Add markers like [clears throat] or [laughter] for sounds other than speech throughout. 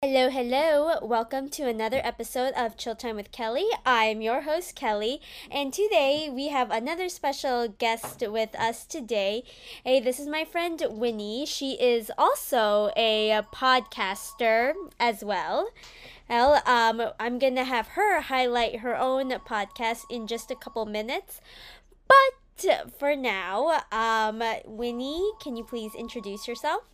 Hello, hello. Welcome to another episode of Chill Time with Kelly. I'm your host, Kelly, and today we have another special guest with us today. Hey, this is my friend Winnie. She is also a podcaster as well. Well, um, I'm gonna have her highlight her own podcast in just a couple minutes. But for now, um, Winnie, can you please introduce yourself?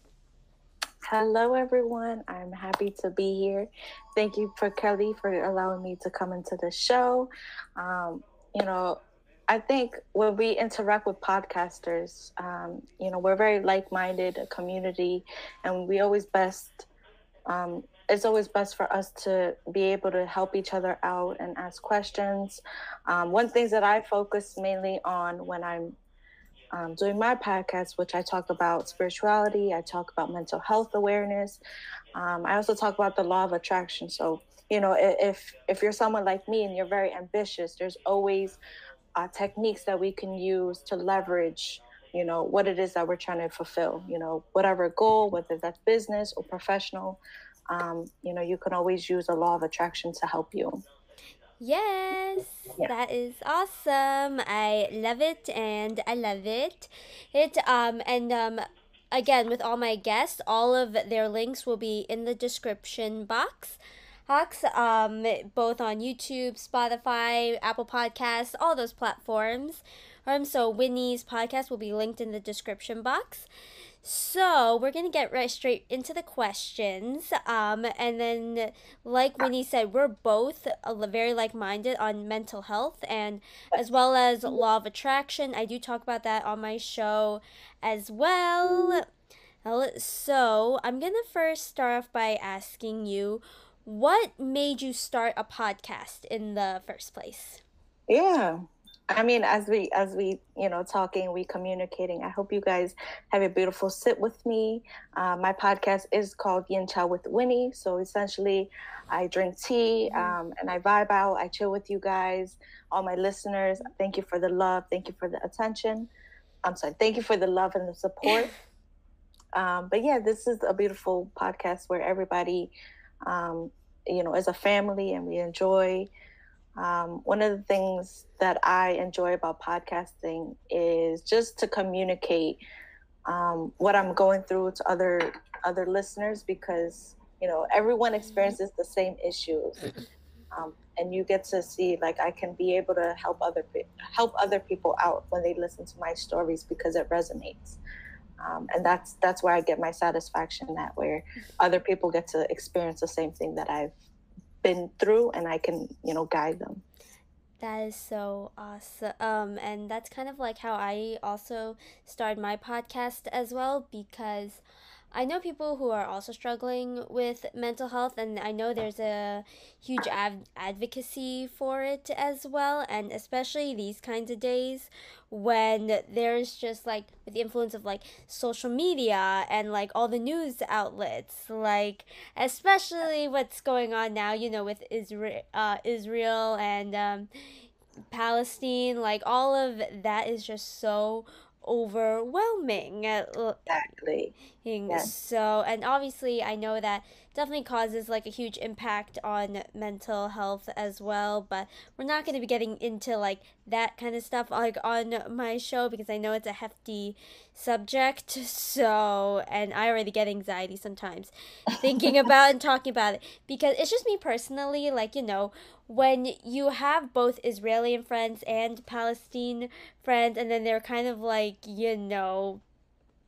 Hello, everyone. I'm happy to be here. Thank you for Kelly for allowing me to come into the show. Um, you know, I think when we interact with podcasters, um, you know, we're very like-minded, a community, and we always best. Um, it's always best for us to be able to help each other out and ask questions. Um, one thing that I focus mainly on when I'm um, doing my podcast, which I talk about spirituality, I talk about mental health awareness. Um, I also talk about the law of attraction. So, you know, if if you're someone like me and you're very ambitious, there's always uh, techniques that we can use to leverage, you know, what it is that we're trying to fulfill. You know, whatever goal, whether that's business or professional, um, you know, you can always use the law of attraction to help you. Yes, yeah. that is awesome. I love it and I love it. It um and um again with all my guests, all of their links will be in the description box. Hawks, um, both on YouTube, Spotify, Apple Podcasts, all those platforms. Um, so Winnie's podcast will be linked in the description box. So we're gonna get right straight into the questions. Um, and then, like Winnie said, we're both very like-minded on mental health and as well as law of attraction. I do talk about that on my show as well. So I'm gonna first start off by asking you, what made you start a podcast in the first place? Yeah. I mean, as we as we you know talking, we communicating. I hope you guys have a beautiful sit with me. Uh, my podcast is called Yincha with Winnie. So essentially, I drink tea um, and I vibe out. I chill with you guys, all my listeners. Thank you for the love. Thank you for the attention. I'm sorry. Thank you for the love and the support. [laughs] um, but yeah, this is a beautiful podcast where everybody, um, you know, is a family and we enjoy um, one of the things that I enjoy about podcasting is just to communicate um, what I'm going through to other other listeners because you know everyone mm-hmm. experiences the same issues, um, and you get to see like I can be able to help other help other people out when they listen to my stories because it resonates. Um, and that's that's where I get my satisfaction that where other people get to experience the same thing that I've been through and I can, you know, guide them. That is so awesome. Um, and that's kind of like how I also started my podcast as well because I know people who are also struggling with mental health, and I know there's a huge av- advocacy for it as well, and especially these kinds of days when there's just like with the influence of like social media and like all the news outlets, like especially what's going on now, you know, with Israel, uh, Israel and um, Palestine, like all of that is just so overwhelming. Exactly. So, and obviously, I know that definitely causes like a huge impact on mental health as well. But we're not going to be getting into like that kind of stuff like on my show because I know it's a hefty subject. So, and I already get anxiety sometimes thinking [laughs] about and talking about it because it's just me personally, like, you know, when you have both Israeli friends and Palestine friends, and then they're kind of like, you know,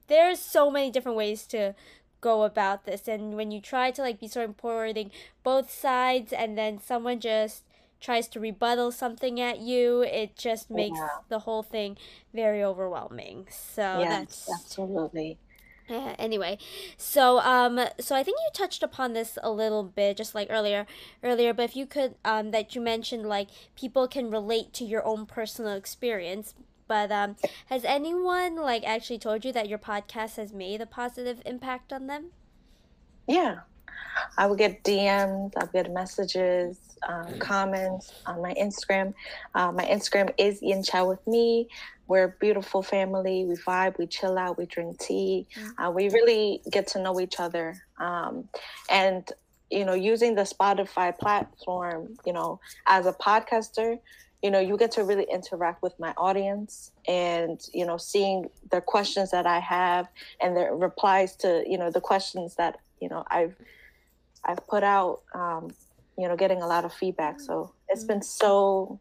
there's so many different ways to go about this and when you try to like be sort of supporting both sides and then someone just tries to rebuttal something at you it just makes yeah. the whole thing very overwhelming so yes, that's absolutely yeah, anyway, so um, so I think you touched upon this a little bit, just like earlier, earlier. But if you could, um, that you mentioned like people can relate to your own personal experience. But um, has anyone like actually told you that your podcast has made a positive impact on them? Yeah, I will get DMs, I'll get messages, um, comments on my Instagram. Uh, my Instagram is Yincha with me. We're a beautiful family. We vibe, we chill out, we drink tea. Mm-hmm. Uh, we really get to know each other. Um, and you know using the spotify platform you know as a podcaster you know you get to really interact with my audience and you know seeing the questions that i have and the replies to you know the questions that you know i've i've put out um you know getting a lot of feedback. So it's been so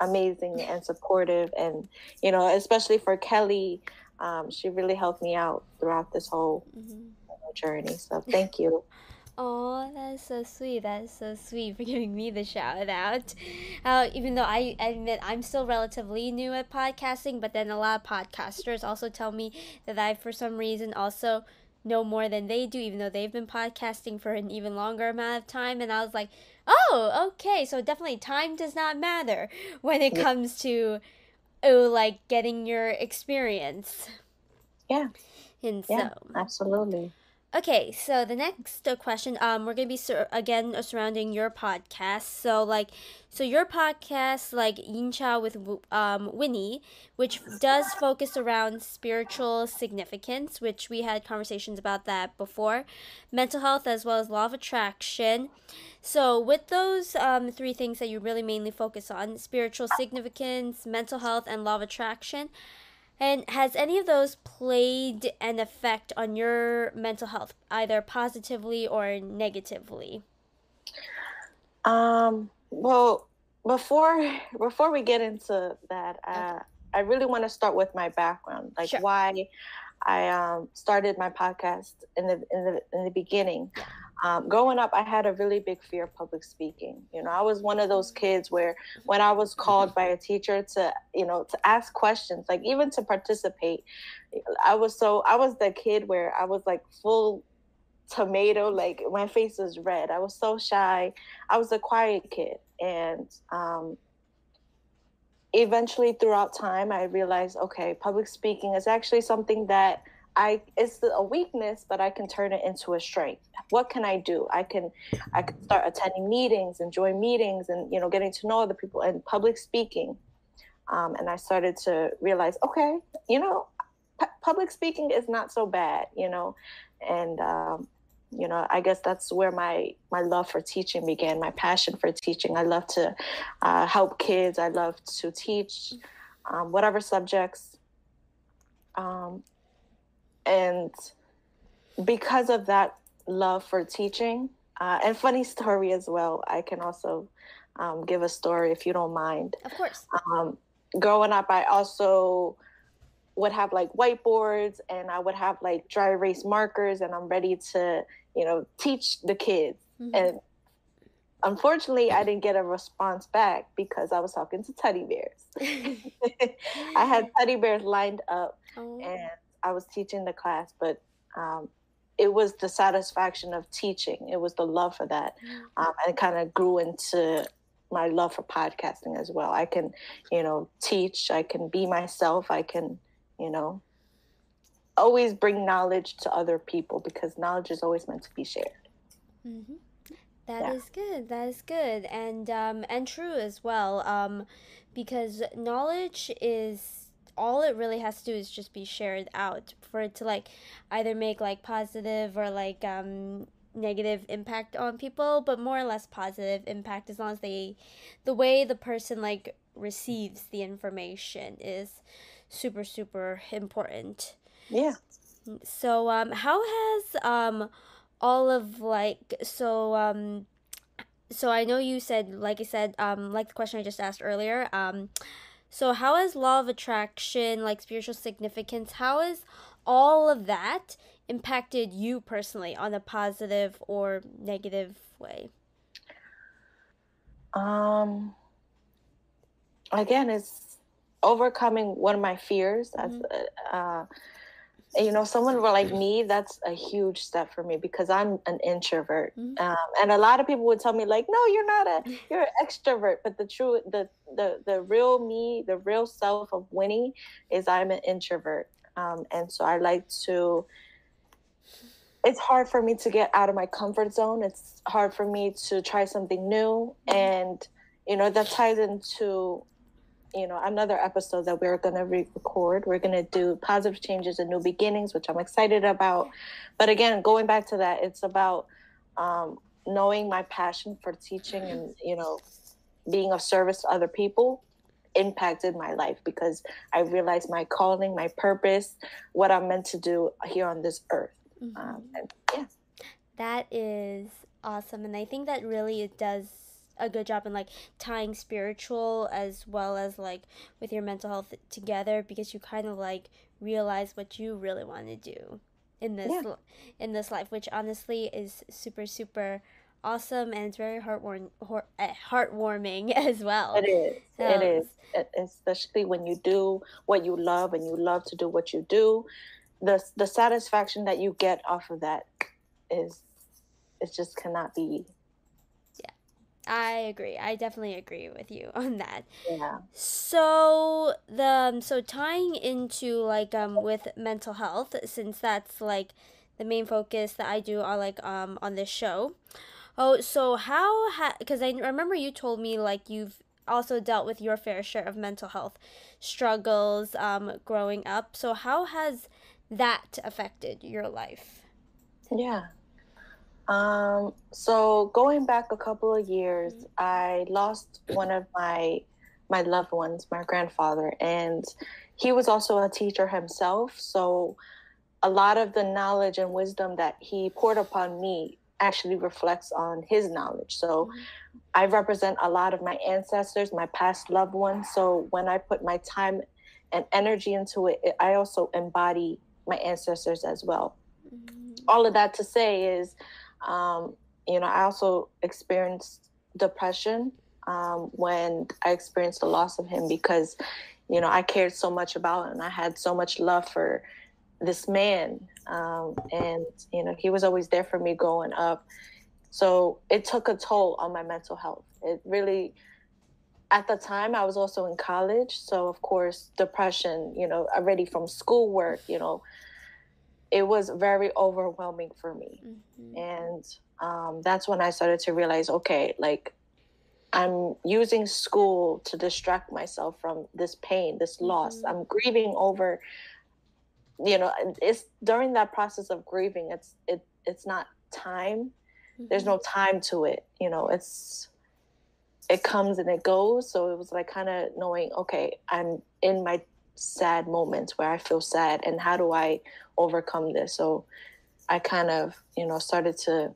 amazing and supportive and you know especially for kelly um, she really helped me out throughout this whole mm-hmm. journey. So thank you Oh, that's so sweet. That's so sweet for giving me the shout out. Uh, even though I admit I'm still relatively new at podcasting, but then a lot of podcasters also tell me that I, for some reason, also know more than they do, even though they've been podcasting for an even longer amount of time. And I was like, oh, okay. So definitely time does not matter when it comes to, oh, like getting your experience. Yeah. And yeah, so, absolutely. Okay, so the next question, um, we're gonna be sur- again uh, surrounding your podcast. So like, so your podcast, like Yincha with um Winnie, which does focus around spiritual significance, which we had conversations about that before, mental health as well as law of attraction. So with those um three things that you really mainly focus on, spiritual significance, mental health, and law of attraction and has any of those played an effect on your mental health, either positively or negatively? Um, well, before before we get into that, uh, okay. I really want to start with my background, like sure. why I um, started my podcast in the in the in the beginning. Um, growing up, I had a really big fear of public speaking. You know, I was one of those kids where when I was called by a teacher to, you know, to ask questions, like even to participate, I was so, I was the kid where I was like full tomato, like my face was red. I was so shy. I was a quiet kid. And um, eventually throughout time, I realized, okay, public speaking is actually something that I it's a weakness, but I can turn it into a strength. What can I do? I can I can start attending meetings and join meetings and you know getting to know other people and public speaking. Um, and I started to realize, okay, you know, p- public speaking is not so bad, you know, and um, you know, I guess that's where my my love for teaching began. My passion for teaching. I love to uh, help kids. I love to teach um, whatever subjects. Um, and because of that love for teaching uh, and funny story as well i can also um, give a story if you don't mind of course um, growing up i also would have like whiteboards and i would have like dry erase markers and i'm ready to you know teach the kids mm-hmm. and unfortunately i didn't get a response back because i was talking to teddy bears [laughs] [laughs] i had teddy bears lined up oh. and I was teaching the class, but um, it was the satisfaction of teaching. It was the love for that, mm. um, and it kind of grew into my love for podcasting as well. I can, you know, teach. I can be myself. I can, you know, always bring knowledge to other people because knowledge is always meant to be shared. Mm-hmm. That yeah. is good. That is good, and um, and true as well. Um, because knowledge is all it really has to do is just be shared out for it to like either make like positive or like um negative impact on people but more or less positive impact as long as they the way the person like receives the information is super super important. Yeah. So um how has um all of like so um so i know you said like i said um like the question i just asked earlier um so, how has law of attraction, like spiritual significance, how has all of that impacted you personally on a positive or negative way? Um, again, it's overcoming one of my fears. Mm-hmm. uh, you know someone like me that's a huge step for me because i'm an introvert. Mm-hmm. um, and a lot of people would tell me like no you're not a you're an extrovert. But the true the the the real me the real self of winnie is i'm an introvert. Um, and so i like to it's hard for me to get out of my comfort zone. It's hard for me to try something new. Mm-hmm. and you know that ties into you know another episode that we're going to re-record we're going to do positive changes and new beginnings which i'm excited about but again going back to that it's about um, knowing my passion for teaching and you know being of service to other people impacted my life because I realized my calling, my purpose, what I'm meant to do here on this earth. Mm-hmm. Um, and yeah, that is awesome, and I think that really it does a good job in like tying spiritual as well as like with your mental health together because you kind of like realize what you really want to do in this yeah. in this life which honestly is super super awesome and it's very heartwarming eh, heartwarming [laughs] as well. It is. Um, it is. Especially when you do what you love and you love to do what you do the the satisfaction that you get off of that is it just cannot be I agree. I definitely agree with you [laughs] on that. Yeah. So the um, so tying into like um with mental health since that's like the main focus that I do on like um on this show. Oh, so how ha because I remember you told me like you've also dealt with your fair share of mental health struggles um growing up. So how has that affected your life? Yeah. Um, so going back a couple of years, I lost one of my my loved ones, my grandfather, and he was also a teacher himself. So a lot of the knowledge and wisdom that he poured upon me actually reflects on his knowledge. So I represent a lot of my ancestors, my past loved ones. So when I put my time and energy into it, I also embody my ancestors as well. Mm-hmm. All of that to say is um, you know, I also experienced depression um, when I experienced the loss of him because, you know, I cared so much about him I had so much love for this man. Um, and, you know, he was always there for me growing up. So it took a toll on my mental health. It really, at the time, I was also in college. So, of course, depression, you know, already from schoolwork, you know, it was very overwhelming for me. Mm-hmm. And um, that's when I started to realize okay, like I'm using school to distract myself from this pain, this loss. Mm-hmm. I'm grieving over, you know, it's during that process of grieving, it's, it, it's not time. Mm-hmm. There's no time to it. You know, it's, it comes and it goes. So it was like kind of knowing, okay, I'm in my sad moments where I feel sad and how do I overcome this? So I kind of, you know, started to,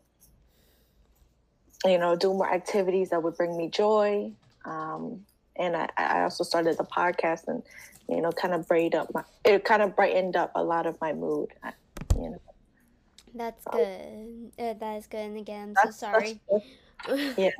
you know, do more activities that would bring me joy. Um, and I, I also started the podcast and, you know, kind of brightened up my, it kind of brightened up a lot of my mood, you know. That's good. Uh, that is good. And again, I'm so sorry. [laughs] yeah.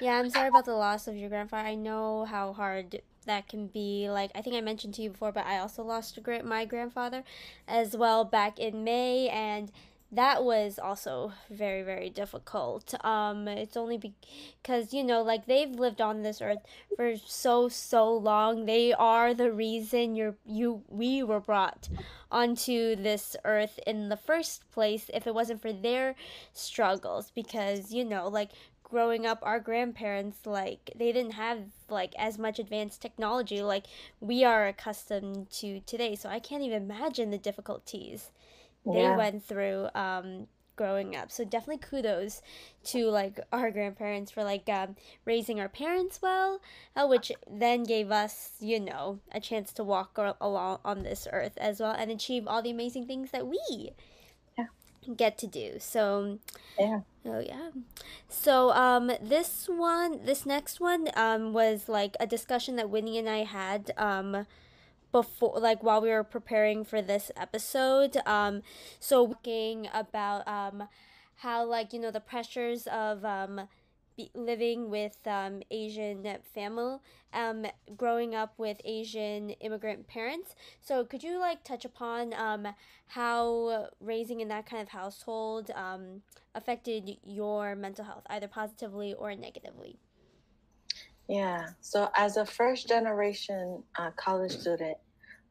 yeah, I'm sorry about the loss of your grandfather. I know how hard that can be like I think I mentioned to you before, but I also lost a my grandfather as well back in May, and that was also very very difficult. Um, it's only because you know like they've lived on this earth for so so long. They are the reason you're you we were brought onto this earth in the first place. If it wasn't for their struggles, because you know like growing up our grandparents like they didn't have like as much advanced technology like we are accustomed to today so i can't even imagine the difficulties yeah. they went through um growing up so definitely kudos to like our grandparents for like um, raising our parents well uh, which then gave us you know a chance to walk along on this earth as well and achieve all the amazing things that we get to do. So yeah. Oh yeah. So um this one this next one um was like a discussion that Winnie and I had um before like while we were preparing for this episode. Um so talking about um how like you know the pressures of um living with um, Asian family, um, growing up with Asian immigrant parents. So could you like touch upon um, how raising in that kind of household um, affected your mental health, either positively or negatively? Yeah. So as a first generation uh, college student,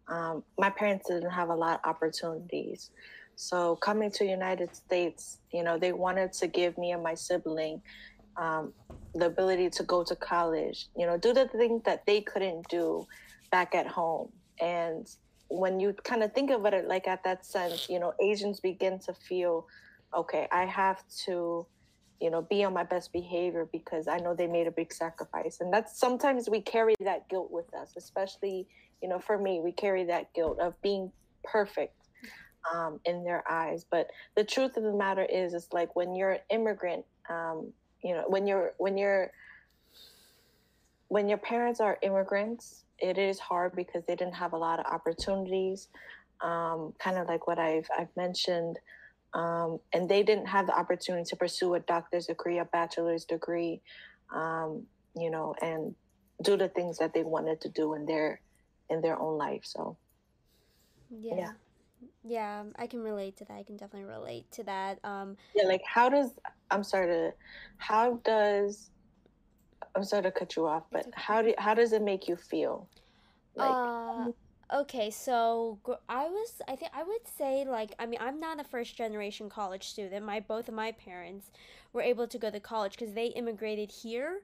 um, my parents didn't have a lot of opportunities. So coming to United States, you know, they wanted to give me and my sibling um, the ability to go to college, you know, do the things that they couldn't do back at home. And when you kind of think of it like at that sense, you know, Asians begin to feel, okay, I have to you know, be on my best behavior because I know they made a big sacrifice. And that's sometimes we carry that guilt with us, especially, you know, for me, we carry that guilt of being perfect um, in their eyes. But the truth of the matter is, it's like when you're an immigrant, um, you know, when you're, when you're, when your parents are immigrants, it is hard because they didn't have a lot of opportunities. Um, kind of like what I've I've mentioned, um, and they didn't have the opportunity to pursue a doctor's degree, a bachelor's degree, um, you know, and do the things that they wanted to do in their in their own life. So, yeah. yeah. Yeah, I can relate to that. I can definitely relate to that. Um, yeah, like how does I'm sorry to, how does I'm sorry to cut you off, but okay. how do how does it make you feel? Like, uh, Okay, so I was, I think I would say like, I mean, I'm not a first generation college student. My both of my parents were able to go to college because they immigrated here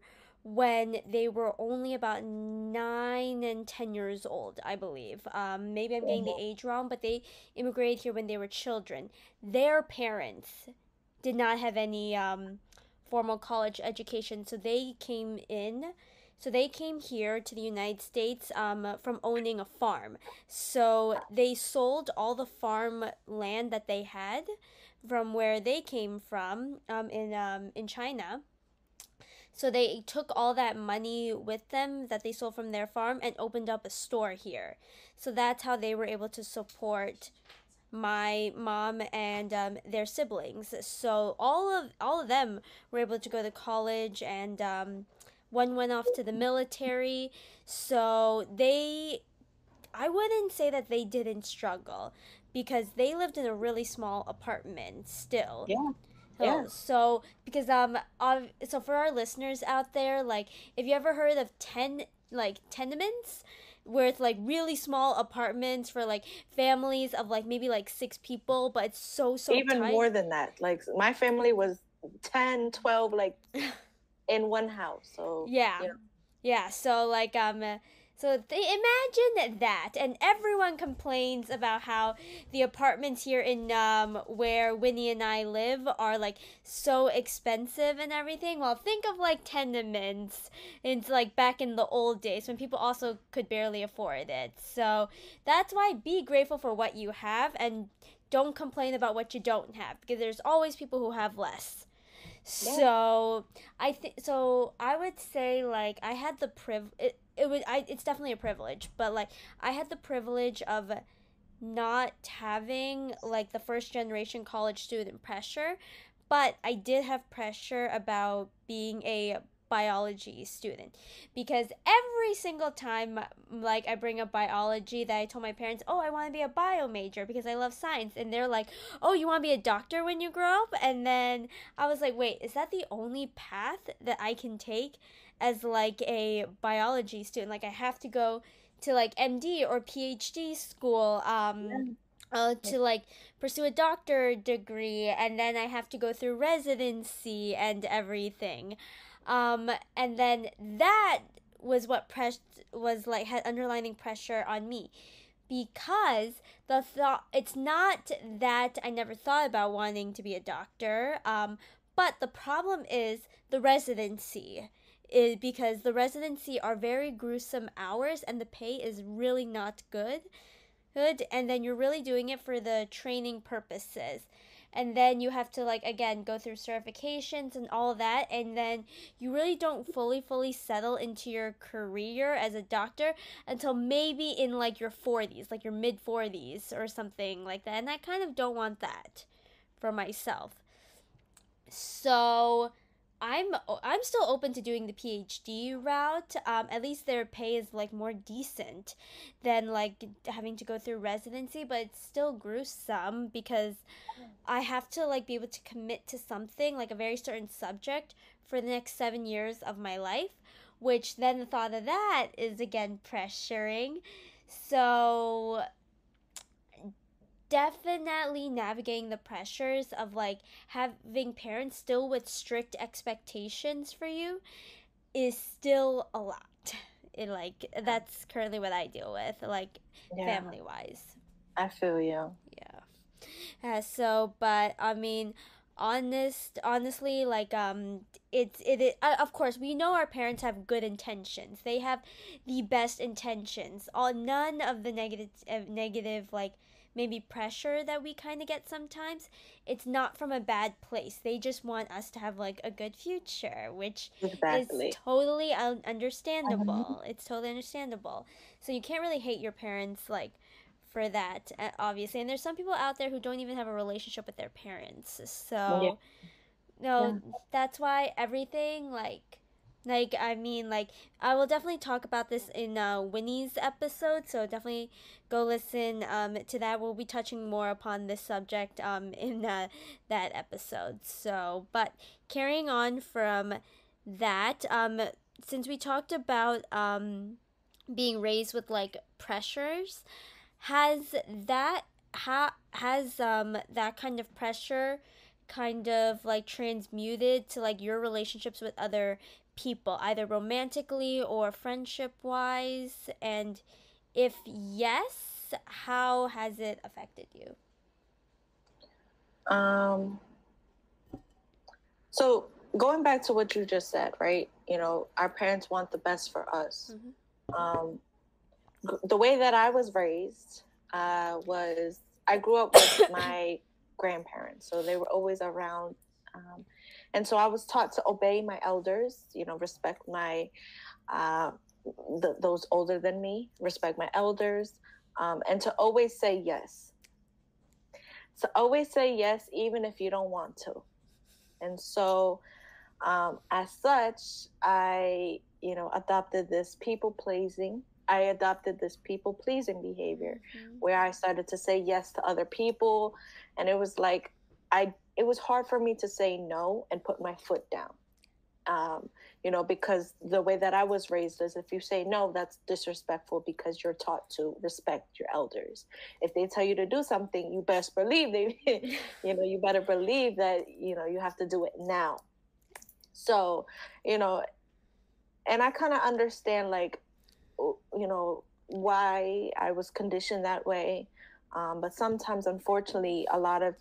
when they were only about nine and ten years old, I believe. Um, maybe I'm getting the age wrong, but they immigrated here when they were children. Their parents did not have any um, formal college education, so they came in so they came here to the United States um, from owning a farm. So they sold all the farm land that they had from where they came from um, in um, in China. So they took all that money with them that they sold from their farm and opened up a store here. So that's how they were able to support my mom and um, their siblings. So all of all of them were able to go to college and um, one went off to the military. So they, I wouldn't say that they didn't struggle because they lived in a really small apartment still. Yeah. Yeah. So because um so for our listeners out there, like if you ever heard of ten like tenements, where it's like really small apartments for like families of like maybe like six people, but it's so so even tight. more than that. Like my family was 10, 12, like [laughs] in one house. So yeah, you know. yeah. So like um. So they imagine that, and everyone complains about how the apartments here in um where Winnie and I live are like so expensive and everything. Well, think of like tenements. It's like back in the old days when people also could barely afford it. So that's why be grateful for what you have and don't complain about what you don't have because there's always people who have less. So I think so. I would say like I had the priv. It, was. I. It's definitely a privilege, but like I had the privilege of not having like the first generation college student pressure, but I did have pressure about being a biology student because every single time like I bring up biology that I told my parents, "Oh, I want to be a bio major because I love science." And they're like, "Oh, you want to be a doctor when you grow up?" And then I was like, "Wait, is that the only path that I can take as like a biology student? Like I have to go to like MD or PhD school um yeah. Uh, to like pursue a doctor degree and then I have to go through residency and everything. Um, and then that was what press was like had underlining pressure on me because the thought it's not that I never thought about wanting to be a doctor um, but the problem is the residency is because the residency are very gruesome hours and the pay is really not good good and then you're really doing it for the training purposes. And then you have to like again go through certifications and all that and then you really don't fully fully settle into your career as a doctor until maybe in like your 40s like your mid 40s or something like that and I kind of don't want that for myself. So I'm I'm still open to doing the PhD route. Um, at least their pay is like more decent than like having to go through residency, but it's still gruesome because I have to like be able to commit to something like a very certain subject for the next seven years of my life. Which then the thought of that is again pressuring. So definitely navigating the pressures of like having parents still with strict expectations for you is still a lot. It like that's currently what I deal with, like yeah. family wise. I feel you. Yeah. Uh, so, but I mean, honest honestly like um it's it, it uh, of course we know our parents have good intentions they have the best intentions all none of the negative uh, negative like maybe pressure that we kind of get sometimes it's not from a bad place they just want us to have like a good future which exactly. is totally un- understandable it's totally understandable so you can't really hate your parents like for that, uh, obviously. And there's some people out there who don't even have a relationship with their parents. So, yeah. no, yeah. that's why everything, like, like I mean, like I will definitely talk about this in uh, Winnie's episode, so definitely go listen um, to that. We'll be touching more upon this subject um, [laughs] in uh, that episode. So, but carrying on from that, um, since we talked about um, being raised with like pressures, has that ha- has um that kind of pressure kind of like transmuted to like your relationships with other people either romantically or friendship wise and if yes how has it affected you um so going back to what you just said right you know our parents want the best for us mm-hmm. um the way that I was raised uh, was I grew up with [coughs] my grandparents, so they were always around. Um, and so I was taught to obey my elders, you know, respect my uh, the, those older than me, respect my elders, um, and to always say yes. So always say yes, even if you don't want to. And so, um, as such, I, you know, adopted this people pleasing I adopted this people pleasing behavior mm-hmm. where I started to say yes to other people. And it was like, I, it was hard for me to say no and put my foot down. Um, you know, because the way that I was raised is if you say no, that's disrespectful because you're taught to respect your elders. If they tell you to do something, you best believe they, [laughs] you know, you better believe that, you know, you have to do it now. So, you know, and I kind of understand like you know, why I was conditioned that way. Um, but sometimes, unfortunately, a lot of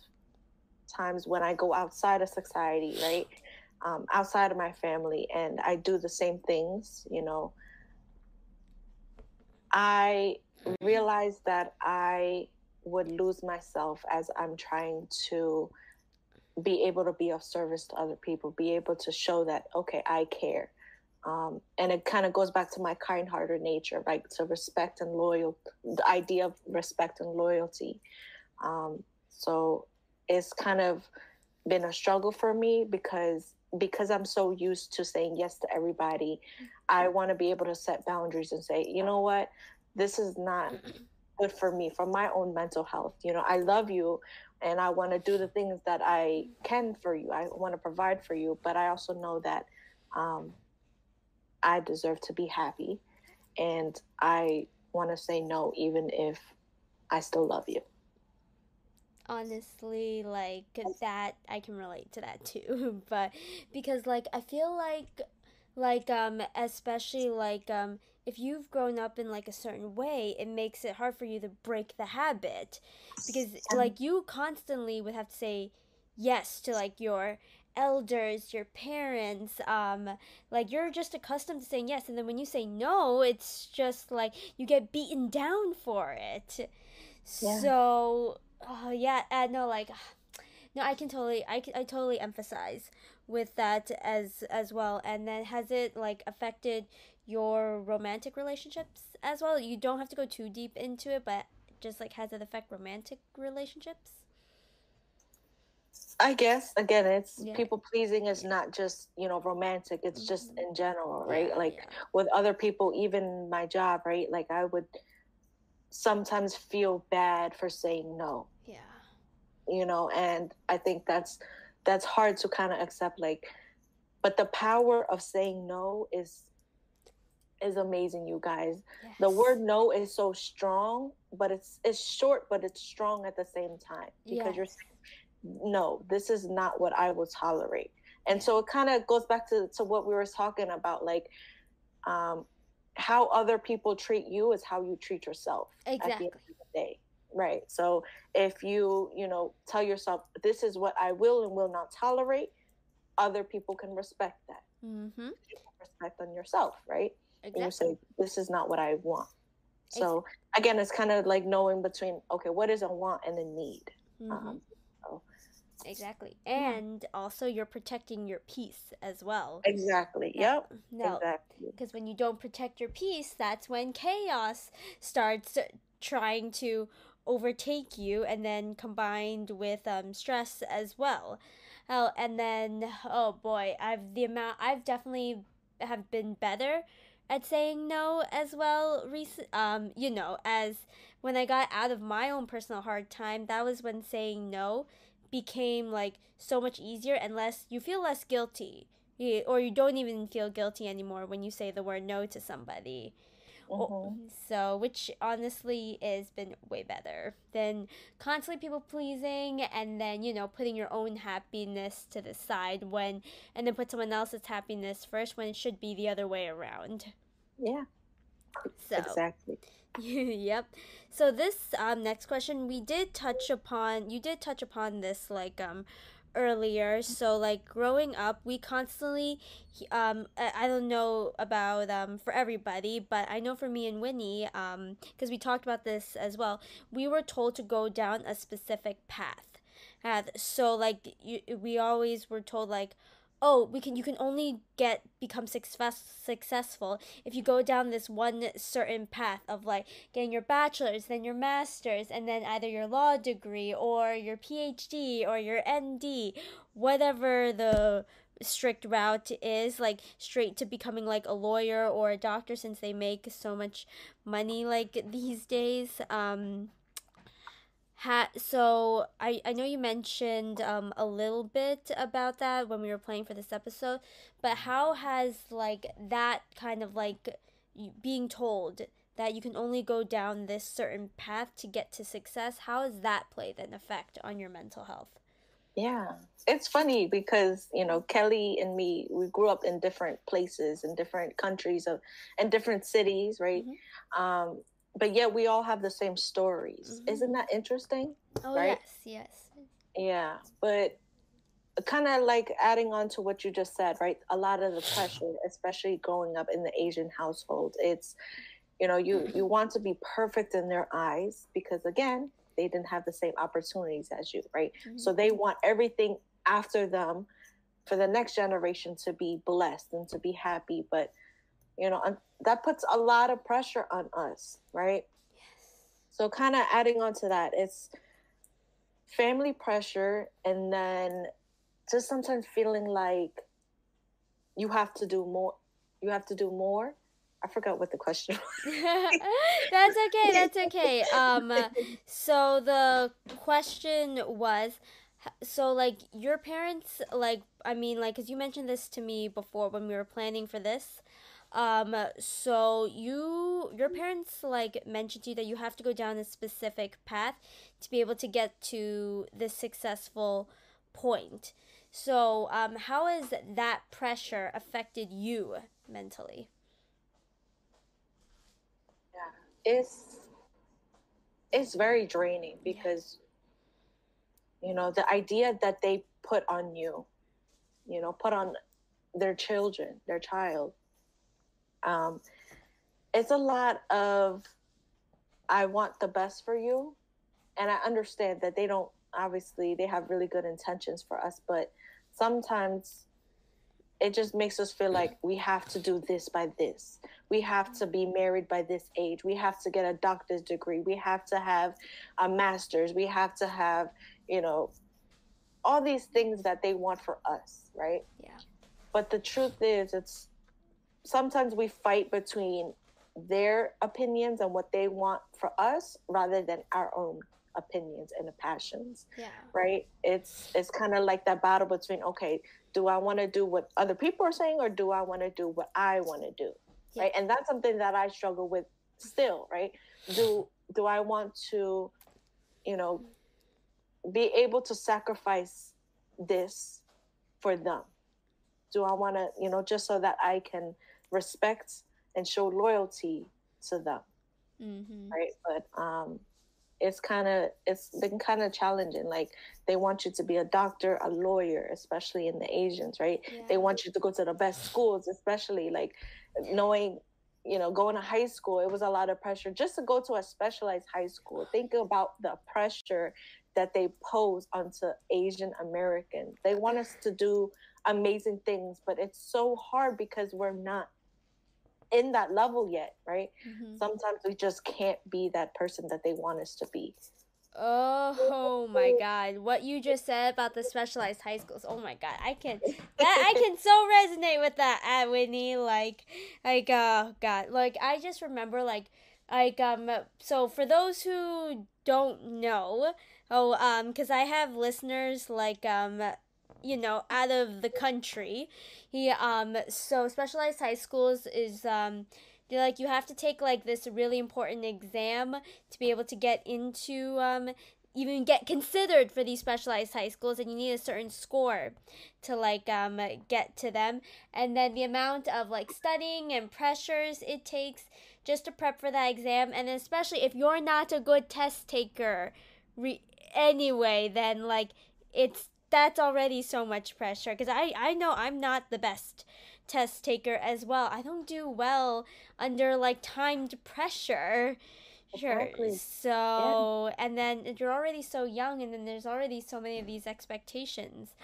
times when I go outside of society, right, um, outside of my family, and I do the same things, you know, I realize that I would lose myself as I'm trying to be able to be of service to other people, be able to show that, okay, I care. Um, and it kind of goes back to my kind-hearted nature, right? To respect and loyal, the idea of respect and loyalty. Um, so it's kind of been a struggle for me because because I'm so used to saying yes to everybody. I want to be able to set boundaries and say, you know what, this is not good for me, for my own mental health. You know, I love you, and I want to do the things that I can for you. I want to provide for you, but I also know that. Um, I deserve to be happy. And I want to say no, even if I still love you. Honestly, like that, I can relate to that too. [laughs] but because, like, I feel like, like, um, especially like, um, if you've grown up in like a certain way, it makes it hard for you to break the habit because, like, you constantly would have to say yes to like your elders, your parents, um, like you're just accustomed to saying yes, and then when you say no, it's just like you get beaten down for it. Yeah. So, oh yeah, uh, no, like, [sighs] no, I can totally, I, I totally emphasize with that as as well. And then has it like affected your romantic relationships as well? You don't have to go too deep into it, but just like has it affect romantic relationships? I guess again, it's yeah. people pleasing is not just you know romantic. It's mm-hmm. just in general, right? Yeah, like yeah. with other people, even my job, right? Like I would sometimes feel bad for saying no. Yeah. You know, and I think that's that's hard to kind of accept. Like, but the power of saying no is is amazing, you guys. Yes. The word no is so strong, but it's it's short, but it's strong at the same time because yes. you're saying no, this is not what I will tolerate. And so it kind of goes back to, to what we were talking about, like um, how other people treat you is how you treat yourself exactly. at the end of the day. right so if you you know tell yourself this is what i will and will not tolerate other people can respect that Mm-hmm. respect on yourself right and you say this is not what i want so again it's kind of like knowing between okay what is a want and a need um, so Exactly. And also you're protecting your peace as well. exactly No- yep No, exactly because when you don't protect your peace, that's when chaos starts trying to overtake you, and then combined with um, stress as well. Oh, and then oh boy, I've the amount I've definitely have been better at saying no as well. Recent, um, you know, as when I got out of my own personal hard time, that was when saying no became like so much easier and less. You feel less guilty. You, or you don't even feel guilty anymore when you say the word no to somebody. Mhm. So, which honestly has been way better than constantly people pleasing and then, you know, putting your own happiness to the side when, and then put someone else's happiness first when it should be the other way around. yeah So, exactly [laughs] yep. So this um, next question, we did touch upon. You did touch upon this like um earlier. So like growing up, we constantly um I, I don't know about um for everybody, but I know for me and Winnie um because we talked about this as well. We were told to go down a specific path. Uh, so like you, we always were told like oh we can you can only get become success successful if you go down this one certain path of like getting your bachelor's then your master's and then either your law degree or your phd or your nd whatever the strict route is like straight to becoming like a lawyer or a doctor since they make so much money like these days um Ha- so I, I know you mentioned um, a little bit about that when we were playing for this episode, but how has like that kind of like being told that you can only go down this certain path to get to success, how has that played an effect on your mental health? Yeah, it's funny because you know Kelly and me, we grew up in different places, in different countries, of, in different cities, right? Um, but yet we all have the same stories. Mhm. Isn't that interesting? Oh Right? yes, yes. Yeah, but kind of like adding on to what you just said, right? A lot of the pressure, especially growing up in the Asian household, it's you know you you want to be perfect in their eyes because again they didn't have the same opportunities as you, right? So they want everything after them for the next generation to be blessed and to be happy. But, you know, and that puts a lot of pressure on us, right? Yes. So, kind of adding on to that, it's family pressure and then just sometimes feeling like you have to do more. You have to do more. I forgot what the question was. [laughs] that's okay. That's okay. Um, so the question was, so like your parents, like I mean, like, cause you mentioned this to me before when we were planning for this. Um, so you, your parents, like mentioned to you that you have to go down a specific path to be able to get to this successful point. So, um, how has that pressure affected you mentally? Yeah. It's it's very draining because you know the idea that they put on you you know put on their children their child um it's a lot of i want the best for you. And i understand that they don't obviously they have really good intentions for us but sometimes it just makes us feel like we have to do this by this. We have to be married by this age. We have to get a doctor's degree. We have to have a master's. We have to have you know all these things that they want for us right? Yeah. but the truth is it's sometimes we fight between their opinions and what they want for us rather than our own opinions and the passions Yeah. right it's it's kind of like that battle between okay do i want to do what other people are saying or do i want to do what i want to do Yeah. right and that's something that i struggle with still right do do i want to you know be able to sacrifice this for them do i want to you know just so that i can respect and show loyalty to them Mm-hmm. right? But um it's kind of it's been kind of challenging. Like they want you to be a doctor a lawyer especially in the asians right? Yeah. they want you to go to the best schools especially like knowing you know going to high school it was a lot of pressure just to go to a specialized high school. Think about the pressure that they pose onto asian americans. They want us to do amazing things but it's so hard because we're not in that level yet, right? Mm-hmm. Sometimes we just can't be that person that they want us to be. Oh my [laughs] god, what you just said about the specialized high schools. Oh my god, I can that I can so resonate with that at Whitney like like oh god. Like I just remember like like um so for those who don't know, oh um cuz I have listeners like um you know out of the country. He um so specialized high schools is um like you have to take like this really important exam to be able to get into um even get considered for these specialized high schools and you need a certain score to like um get to them. And then the amount of like studying and pressures it takes just to prep for that exam and especially if you're not a good test taker re- anyway then like it's that's already so much pressure because I, I know I'm not the best test taker as well. I don't do well under like timed pressure. Sure. Exactly. So, yeah. and then you're already so young, and then there's already so many of these expectations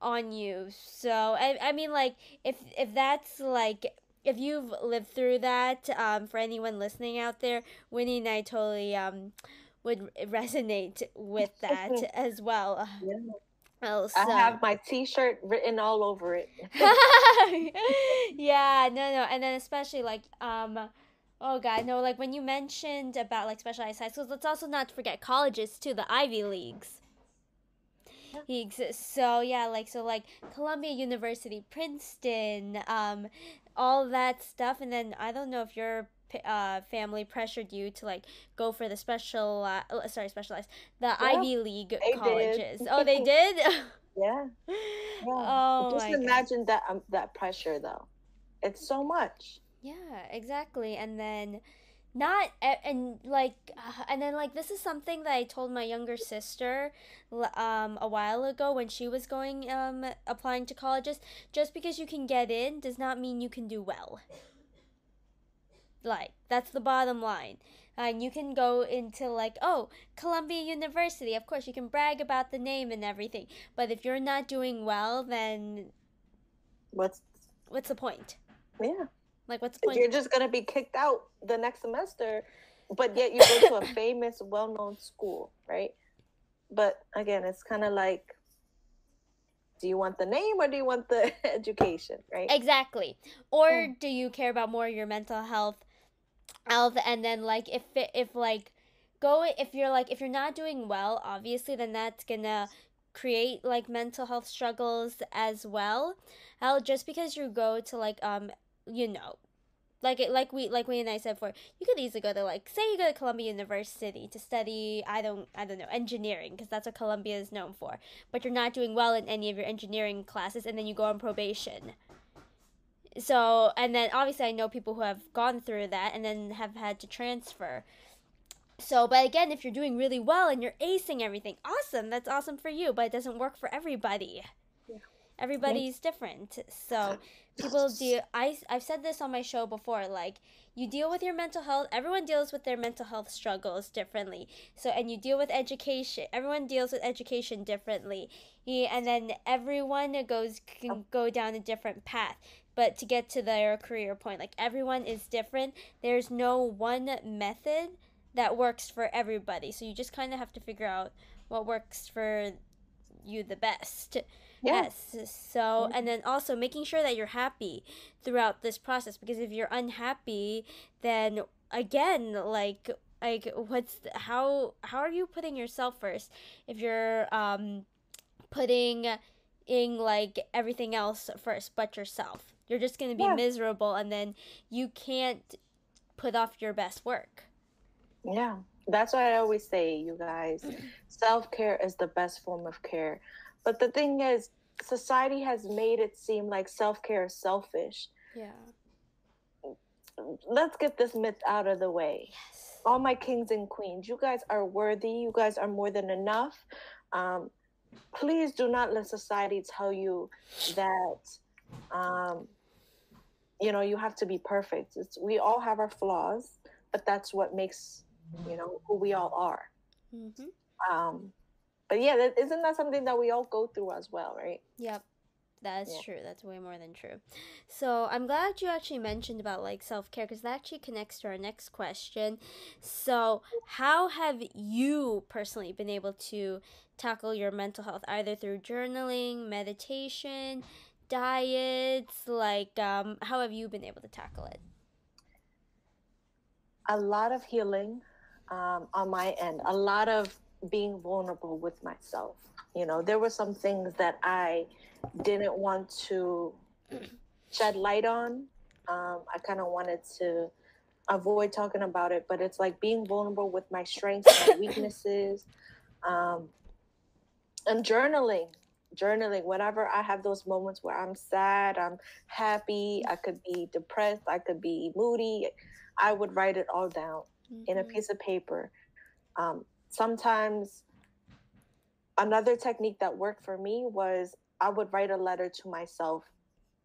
on you. So, I, I mean, like, if if that's like if you've lived through that, um, for anyone listening out there, Winnie and I totally um would resonate with that [laughs] as well. Yeah. Oh, so. I have my T-shirt written all over it. [laughs] [laughs] yeah, no, no, and then especially like um, oh god, no, like when you mentioned about like specialized high schools, let's also not forget colleges too, the Ivy Leagues. He exists. So yeah, like so like Columbia University, Princeton, um, all that stuff, and then I don't know if your uh, family pressured you to like go for the special uh, oh, sorry specialized the yeah, Ivy League colleges. Did. [laughs] oh, they did. yeah. [laughs] yeah. Oh, just imagine God. that um, that pressure though. It's so much. Yeah, exactly. And then not and like uh, and then like this is something that I told my younger sister um a while ago when she was going um applying to colleges just because you can get in does not mean you can do well like that's the bottom line. And you can go into like oh columbia university. Of course you can brag about the name and everything but if you're not doing well then what's what's the point? Yeah. Like what's the point? you're just gonna be kicked out the next semester but yet you go to a [coughs] famous well-known school right? But again it's kind of like do you want the name or do you want the [laughs] education right? Exactly. Or mm. do you care about more your mental health health and then like if it, if like go if you're like if you're not doing well obviously then that's gonna create like mental health struggles as well. Hell, just because you go to like um you know like it, like we like we and I said before, you could easily go to like say you go to Columbia University to study I don't I don't know engineering because that's what Columbia is known for, but you're not doing well in any of your engineering classes and then you go on probation so and then obviously I know people who have gone through that and then have had to transfer. So, but again, if you're doing really well and you're acing everything, awesome. That's awesome for you, but it doesn't work for everybody. Yeah. Everybody's different. So, [coughs] people do I I've said this on my show before like you deal with your mental health everyone deals with their mental health struggles differently so and you deal with education everyone deals with education differently and then everyone goes can oh. go down a different path but to get to their career point. Like everyone is different. There's no one method that works for everybody. So you just kind of have to figure out what works for you the best. Yeah. Yes. So, and then also making sure that you're happy throughout this process because if you're unhappy, then again, like like what's the, how how are you putting yourself first if you're um putting in like everything else first but yourself you're just going to be yeah. miserable and then you can't put off your best work. Yeah. That's why I always say, you guys, [clears throat] self care is the best form of care. But the thing is, society has made it seem like self care is selfish. Yeah. let's get this myth out of the way. Yes. All my kings and queens, you guys are worthy. You guys are more than enough. Um, please do not let society tell you that um, you know you have to be perfect. It's, we all have our flaws, but that's what makes you know who we all are. Mm-hmm. Um, but yeah, that, isn't that something that we all go through as well, right? Yep. That's yeah. true. That's way more than true. So I'm glad you actually mentioned about like self care because that actually connects to our next question. So, how have you personally been able to tackle your mental health either through journaling, meditation, diets? Like, um, how have you been able to tackle it? A lot of healing um, on my end, a lot of being vulnerable with myself. You know, there were some things that I didn't want to shed light on. Um, I kind of wanted to avoid talking about it, but it's like being vulnerable with my strengths and [coughs] weaknesses. Um, and journaling, journaling, whenever I have those moments where I'm sad, I'm happy, I could be depressed, I could be moody, I would write it all down mm-hmm. in a mm-hmm. piece of paper. Um, sometimes another technique that worked for me was I would write a letter to myself,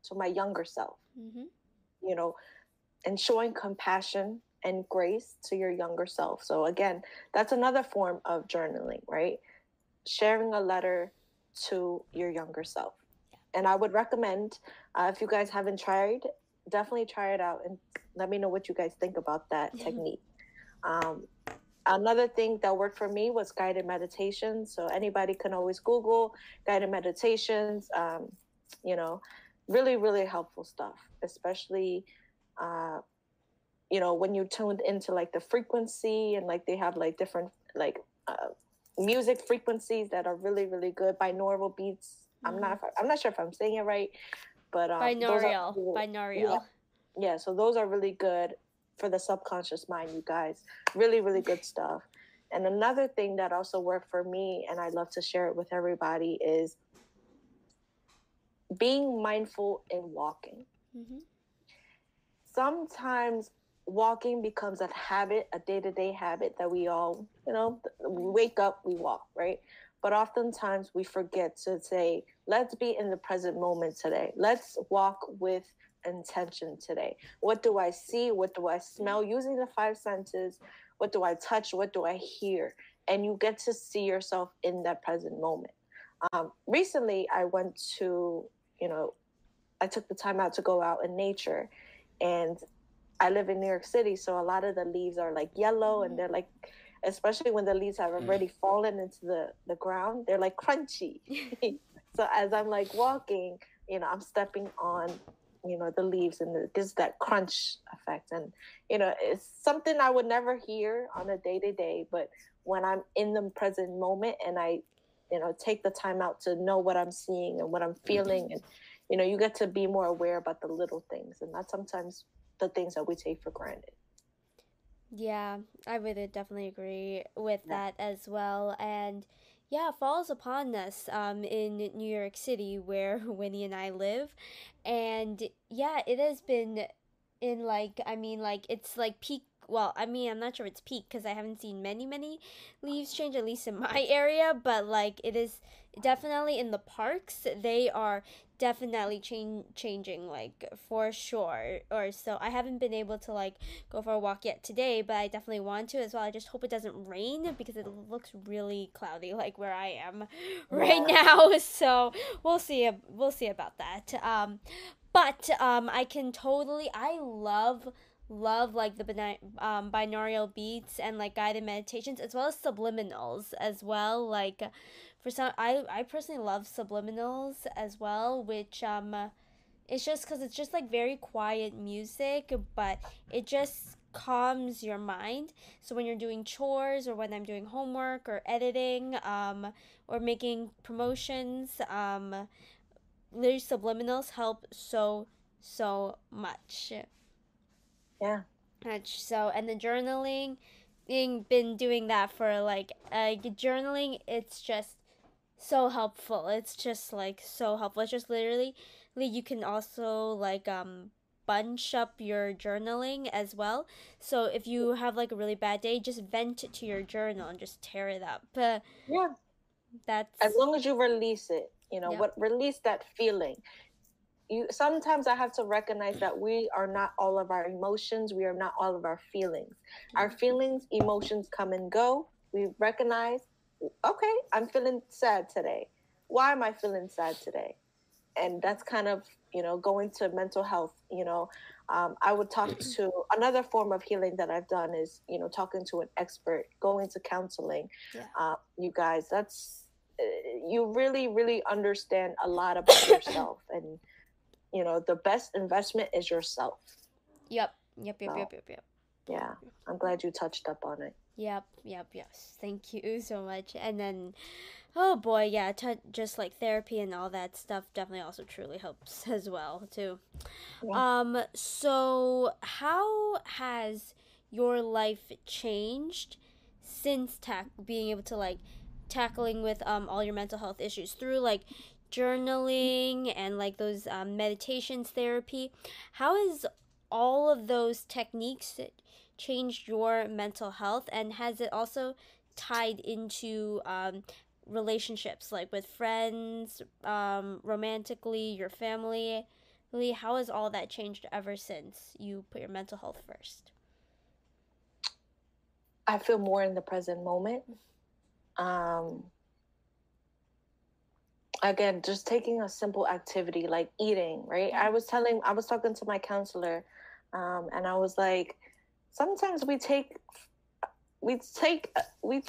to my younger self, mm-hmm. you know, and showing compassion and grace to your younger self. So, again, that's another form of journaling, right? Sharing a letter to your younger self. And I would recommend, uh, if you guys haven't tried, definitely try it out and let me know what you guys think about that technique. Um, Another thing that worked for me was guided meditation. So anybody can always Google guided meditations. Um, you know, really, really helpful stuff, especially, uh, you know, when you're tuned into like the frequency and like they have like different like uh, music frequencies that are really, really good. Binaural beats. Mm-hmm. I'm not. I'm not sure if I'm saying it right, but um, binaural. Are, binaural. Yeah, yeah. So those are really good for the subconscious mind, you guys. Really, really good stuff. And another thing that also worked for me, and I love to share it with everybody, is being mindful in walking. Mm-hmm. Sometimes walking becomes a habit, a day to day habit that we all, you know, we wake up, we walk, right? But oftentimes we forget to say, let's be in the present moment today. Let's walk with intention today? What do I see? What do I smell? Using the five senses, what do I touch? What do I hear? And you get to see yourself in that present moment. Um, recently, I went to, you know, I took the time out to go out in nature. And I live in New York City, so a lot of the leaves are like yellow and they're like, especially when the leaves have mm. already fallen into the, the ground, they're like crunchy. [laughs] [laughs] so as I'm like walking, you know, I'm stepping on you know the leaves and it gives that crunch effect and you know it's something i would never hear on a day to day but when i'm in the present moment and i you know take the time out to know what i'm seeing and what i'm feeling and you know you get to be more aware about the little things and that's sometimes the things that we take for granted yeah i would definitely agree with yeah. that as well and yeah, falls upon us um, in New York City where [laughs] Winnie and I live. And yeah, it has been in like, I mean, like, it's like peak. Well, I mean, I'm not sure it's peak because I haven't seen many, many leaves change, at least in [laughs] my area, but like, it is definitely in the parks. They are definitely change changing like for sure. Or so i haven't been able to like go for a walk yet today but i definitely want to as well. I just hope it doesn't rain because it looks really cloudy like where i am [laughs] right now. [laughs] So we'll see we'll see about that. Um but um i can totally i love love like the bina- um, binaural beats and like guided meditations as well as subliminals as well. Like for some I I personally love subliminals as well, which um it's just cuz it's just like very quiet music, but it just calms your mind. So when you're doing chores or when I'm doing homework or editing um or making promotions, um these subliminals help so so much. Yeah. Much so and the journaling being been doing that for like uh journaling it's just so helpful. It's just like so helpful. It's just literally you can also like um bunch up your journaling as well. So if you have like a really bad day, just vent it to your journal and just tear it up. Uh, yeah. That's as long as you release it, you know, Yep. what release that feeling. You sometimes I have to recognize that we are not all of our emotions, we are not all of our feelings. Our feelings, emotions come and go. We recognize, okay, I'm feeling sad today. Why am I feeling sad today? And that's kind of, you know, going to mental health, you know. Um, I would talk to another form of healing that I've done is, you know, talking to an expert, going to counseling. Yeah. Uh, you guys, that's, uh, you really, really understand a lot about yourself. And, you know, the best investment is yourself. Yep. Yep. Yep. No. Yep. Yep. Yep. Yeah. I'm glad you touched up on it. Yep, yep, yes. Thank you [laughs] so much. And then, oh boy, yeah, t- just like therapy and all that stuff definitely also truly helps [laughs] as well too. Yeah. Um, so how has your life changed since tack being able to like tackling with um all your mental health issues through like journaling and like those um, meditations therapy? How has all of those techniques changed your mental health and has it also tied into um, relationships like with friends um, romantically your family Lee, how has all that changed ever since you put your mental health first I feel more in the present moment. Um, again, just taking a simple activity like eating, right? I was telling, I was talking to my counselor, um, and I was like, sometimes we take, we take, we,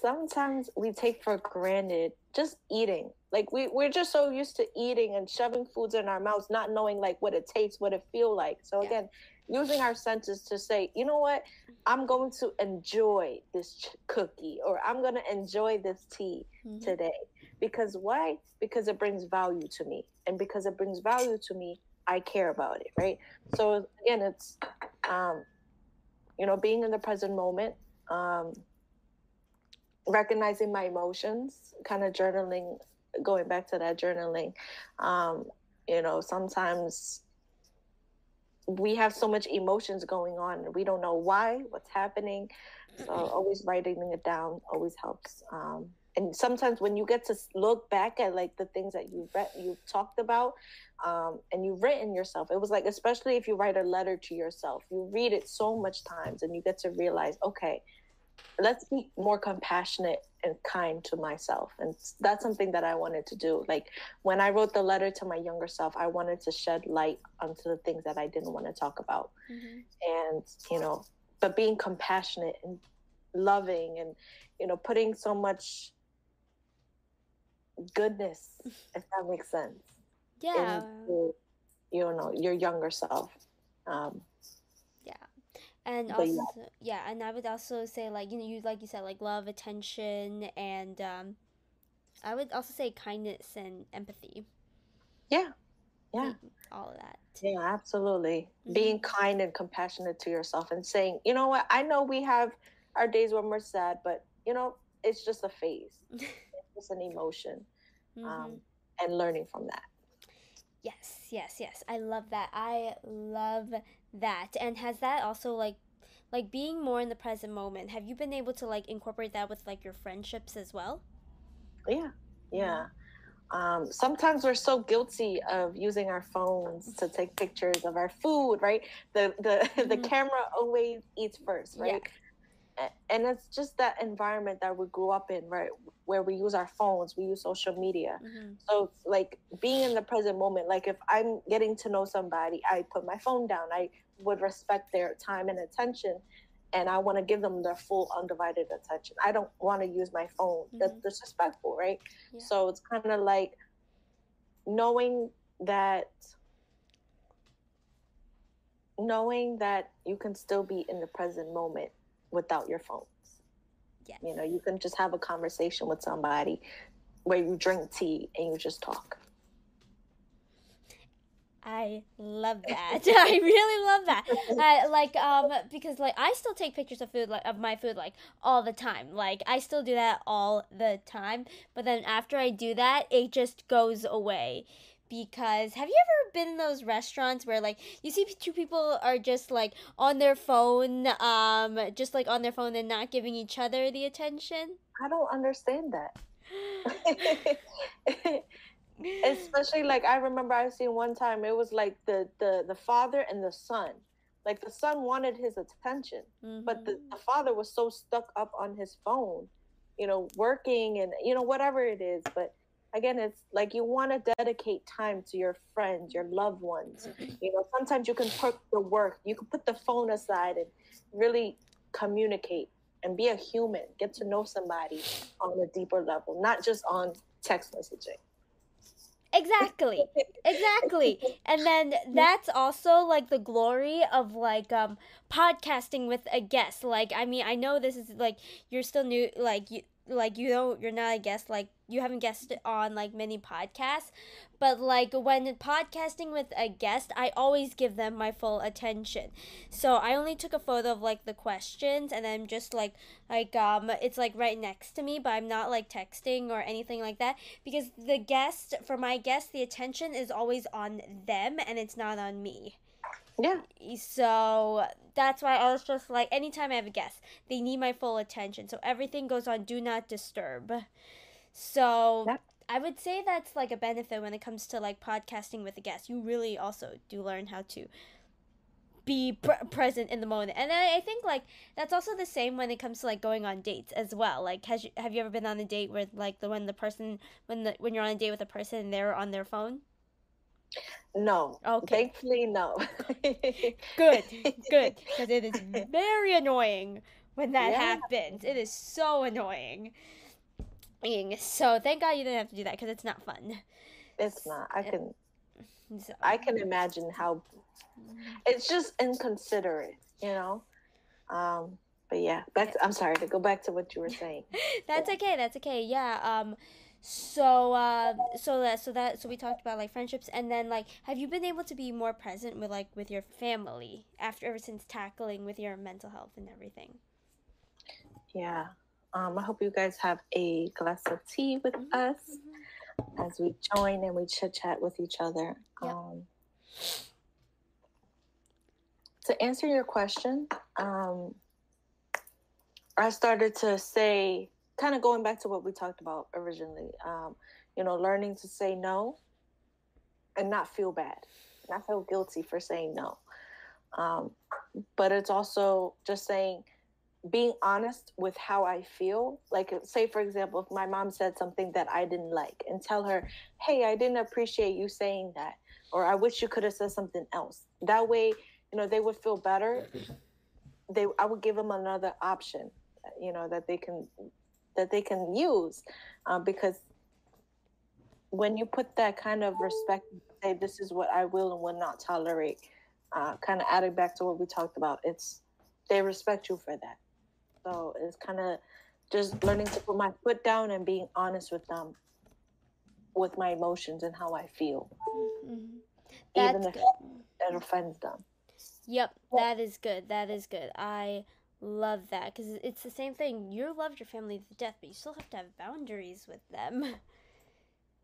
sometimes we take for granted just eating. Like we, we're just so used to eating and shoving foods in our mouths, not knowing like what it tastes, what it feel like. So Yeah. again, using our senses to say, you know what, I'm going to enjoy this ch- cookie or I'm going to enjoy this tea Mhm. today. Because why? Because it brings value to me. And because it brings value to me, I care about it, right? So again, it's um, you know, being in the present moment, um, recognizing my emotions, kind of journaling, going back to that journaling. Um, you know, sometimes we have so much emotions going on and we don't know why, what's happening. So always writing it down always helps. Um, and sometimes when you get to look back at like the things that you've read, you've talked about, um, and you've written yourself, it was like especially if you write a letter to yourself, you read it so much times, and you get to realize, okay, let's be more compassionate and kind to myself, and that's something that I wanted to do. Like when I wrote the letter to my younger self, I wanted to shed light onto the things that I didn't want to talk about Mhm. and you know but being compassionate and loving and you know putting so much goodness if that makes sense. Yeah. Into, you know your younger self. Um yeah. and also yeah. yeah. and i would also say like you know you like you said like love attention and um i would also say kindness and empathy. Yeah. Yeah. All of that. Yeah absolutely. Mhm. being kind and compassionate to yourself and saying you know what? I know we have our days when we're sad but you know it's just a phase [laughs] it's an emotion Mhm. um and learning from that Yes, yes, yes. I love that. I love that. And has that also like like being more in the present moment, have you been able to like incorporate that with like your friendships as well? Yeah, yeah. Um, sometimes we're so guilty of using our phones to take pictures of our food, right? The the [laughs] the Mhm. camera always eats first, right? And it's just that environment that we grew up in, right? Where we use our phones, we use social media. Mm-hmm. So like being in the present moment. Like if I'm getting to know somebody, I put my phone down. I would respect their time and attention, and I want to give them their full undivided attention. I don't want to use my phone. That's Mhm. disrespectful, right? Yeah. So it's kind of like knowing that knowing that you can still be in the present moment without your phones. Yes. You know, you can just have a conversation with somebody where you drink tea and you just talk. I love that. [laughs] I really love that. I, [laughs] like um because like I still take pictures of food like of my food like all the time. Like I still do that all the time. But then after I do that, it just goes away because have you ever been in those restaurants where like you see two people are just like on their phone um just like on their phone and not giving each other the attention? I don't understand that. [laughs] Especially like i remember i seen one time it was like the the the father and the son. Like the son wanted his attention mm-hmm. but the, the father was so stuck up on his phone you know working and you know whatever it is but again it's like you want to dedicate time to your friends your loved ones. You know sometimes you can put the work you can put the phone aside and really communicate and be a human get to know somebody on a deeper level not just on text messaging. Exactly. [laughs] Exactly. And then that's also like the glory of like um podcasting with a guest. Like i mean i know this is like you're still new like you like you don't you're not a guest like you haven't guested on like many podcasts but like when podcasting with a guest i always give them my full attention. So i only took a photo of like the questions and i'm just like like um it's like right next to me but i'm not like texting or anything like that because the guest for my guest the attention is always on them and it's not on me yeah. So that's why I was just like, anytime I have a guest, they need my full attention. So everything goes on do not disturb. So. I would say that's like a benefit when it comes to like podcasting with a guest. You really also do learn how to be pr- present in the moment. And I, I think like that's also the same when it comes to like going on dates as well. Like has you, have you ever been on a date where like the when the person when the when you're on a date with a person and they're on their phone? No. Okay. Thankfully, no. [laughs] good, good, because it is very annoying when that yeah. happens. It is so annoying. So thank God you didn't have to do that because it's not fun. It's not. I can. So. I can imagine how. It's just inconsiderate, you know. Um, but yeah, back. To, I'm sorry to go back to what you were saying. [laughs] that's okay. That's okay. Yeah. Um so uh, so that so that so we talked about like friendships and then like have you been able to be more present with like with your family after ever since tackling with your mental health and everything yeah um, i hope you guys have a glass of tea with mm-hmm. us mm-hmm. as we join and we chit chat with each other yep. um, to answer your question um, i started to say kind of going back to what we talked about originally, um, you know, learning to say no and not feel bad, not feel guilty for saying no. Um, but it's also just saying, being honest with how I feel. Like, say, for example, if my mom said something that I didn't like, and tell her, hey, I didn't appreciate you saying that, or I wish you could have said something else. That way, you know, they would feel better. They, I would give them another option, you know, that they can that they can use uh, because when you put that kind of respect say this is what i will and will not tolerate uh, kind of adding back to what we talked about it's they respect you for that. So it's kind of just learning to put my foot down and being honest with them with my emotions and how i feel. Mm-hmm. even if it offends them. Yep that is good that is good. I love that because it's the same thing. You loved your family to death, but you still have to have boundaries with them. [laughs]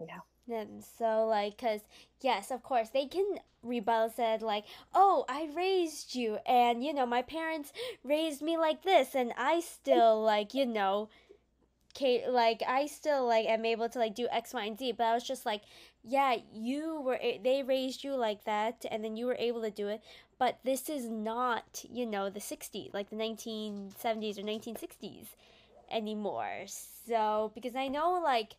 Yeah. Them so like, cause yes, of course they can rebel. Said like, oh, I raised you, and you know my parents raised me like this, and I still like you know. Kate, Like I still like am able to like do X, Y, and Z, but I was just like, yeah, you were they raised you like that, and then you were able to do it but this is not you know the 60s like the 1970s or 1960s anymore. So because i know like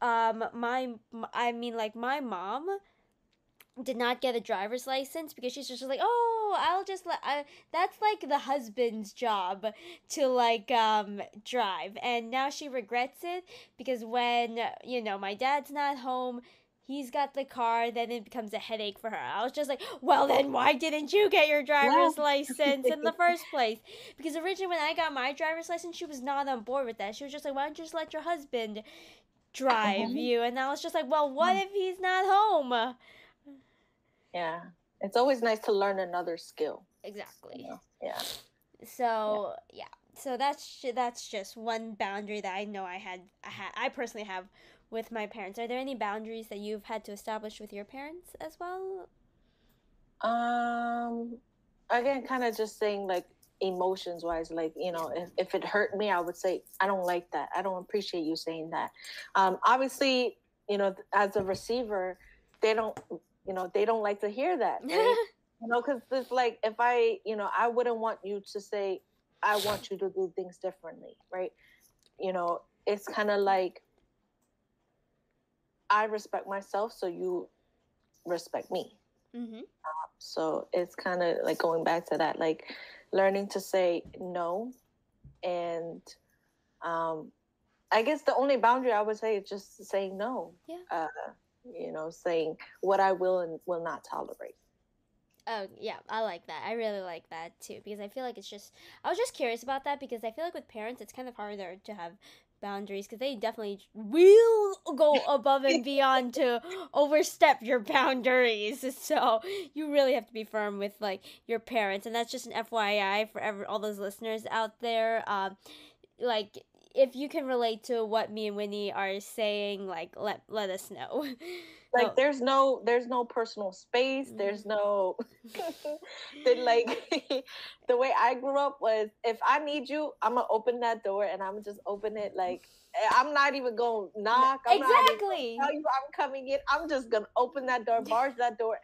um my i mean like my mom did not get a driver's license because she's just like oh i'll just let I, that's like the husband's job to like um drive. And now she regrets it because when you know my dad's not home he's got the car, then it becomes a headache for her. I was just like, well, then why didn't you get your driver's [laughs] license in the first place? Because originally, when I got my driver's license, she was not on board with that. She was just like, why don't you just let your husband drive uh-huh. you? And I was just like, well, what if he's not home? Yeah, it's always nice to learn another skill. Exactly. Yeah. So yeah. yeah. So that's that's just one boundary that I know I had I had I personally have with my parents. Are there any boundaries that you've had to establish with your parents as well? Um, again, kind of just saying like emotions wise, like you know, if, if it hurt me, I would say I don't like that. I don't appreciate you saying that. Um, obviously, you know, as a receiver, they don't, you know, they don't like to hear that. [laughs] Right? you know, because it's like if I, you know, I wouldn't want you to say, I want you to do things differently, right? You know, it's kind of like I respect myself, so you respect me. Mm-hmm. Um, so it's kind of like going back to that, like learning to say no. And um, I guess the only boundary I would say is just saying no. Yeah. Uh, you know, saying what I will and will not tolerate. Oh yeah, I like that. I really like that too because I feel like it's just. I was just curious about that because I feel like with parents it's kind of harder to have boundaries because they definitely will go above and [laughs] beyond to overstep your boundaries. [laughs] So you really have to be firm with like your parents, and that's just an FYI for every, all those listeners out there. Um, like if you can relate to what me and Winnie are saying, like let let us know. [laughs] Like oh. there's no there's no personal space. Mm-hmm. There's no [laughs] [laughs] the, like the way I grew up was if I need you, I'm gonna open that door and I'm just open it like I'm not even gonna knock. I'm exactly. tell you I'm coming in. I'm just gonna open that door, barge that door.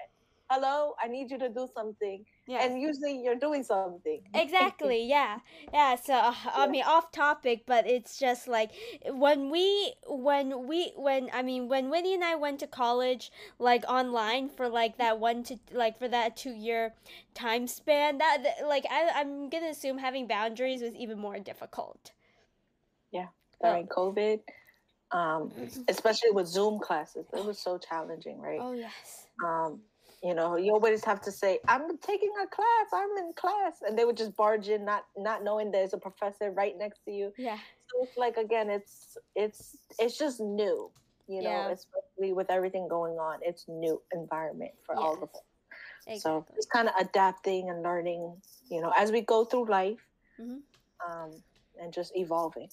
Hello, I need you to do something. Yeah. and usually you're doing something. [laughs] Exactly yeah. Yeah so uh, i mean off topic but it's just like when we when we when i mean when winnie and i went to college like online for like that one to like for that two year time span that like I, i'm gonna assume having boundaries was even more difficult. Yeah during oh. covid um especially with zoom classes it was so challenging right? Oh yes. Um you know, you always have to say, "I'm taking a class. I'm in class," and they would just barge in, not not knowing there's a professor right next to you. Yeah. So it's like again, it's it's it's just new, you know, yeah. especially with everything going on. It's new environment for yes. all of us. Exactly. So it's kind of adapting and learning, you know, as we go through life, mm-hmm. um, and just evolving.